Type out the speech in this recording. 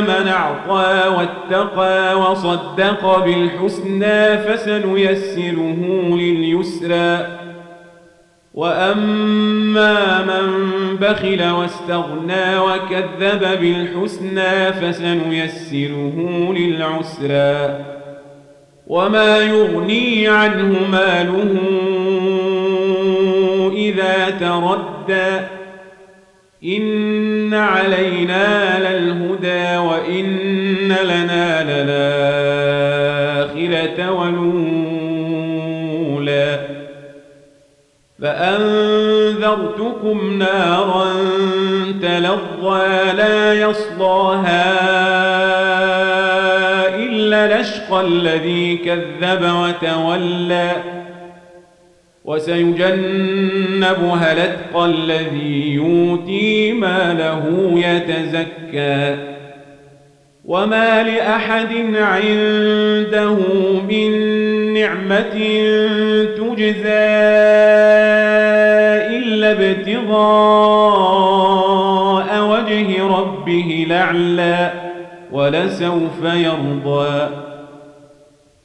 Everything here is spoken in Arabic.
من أعطى واتقى وصدق بالحسنى فسنيسره لليسرى وأما من بخل واستغنى وكذب بالحسنى فسنيسره للعسرى وما يغني عنه ماله إذا تردى إن علينا للهدى لنا للآخرة والأولى فأنذرتكم نارا تلظى لا يصلاها إلا لشقى الذي كذب وتولى وسيجنبها الاتقى الذي يؤتي ماله يتزكى وما لأحد عنده من نعمة تجزى إلا ابتغاء وجه ربه لعلى ولسوف يرضى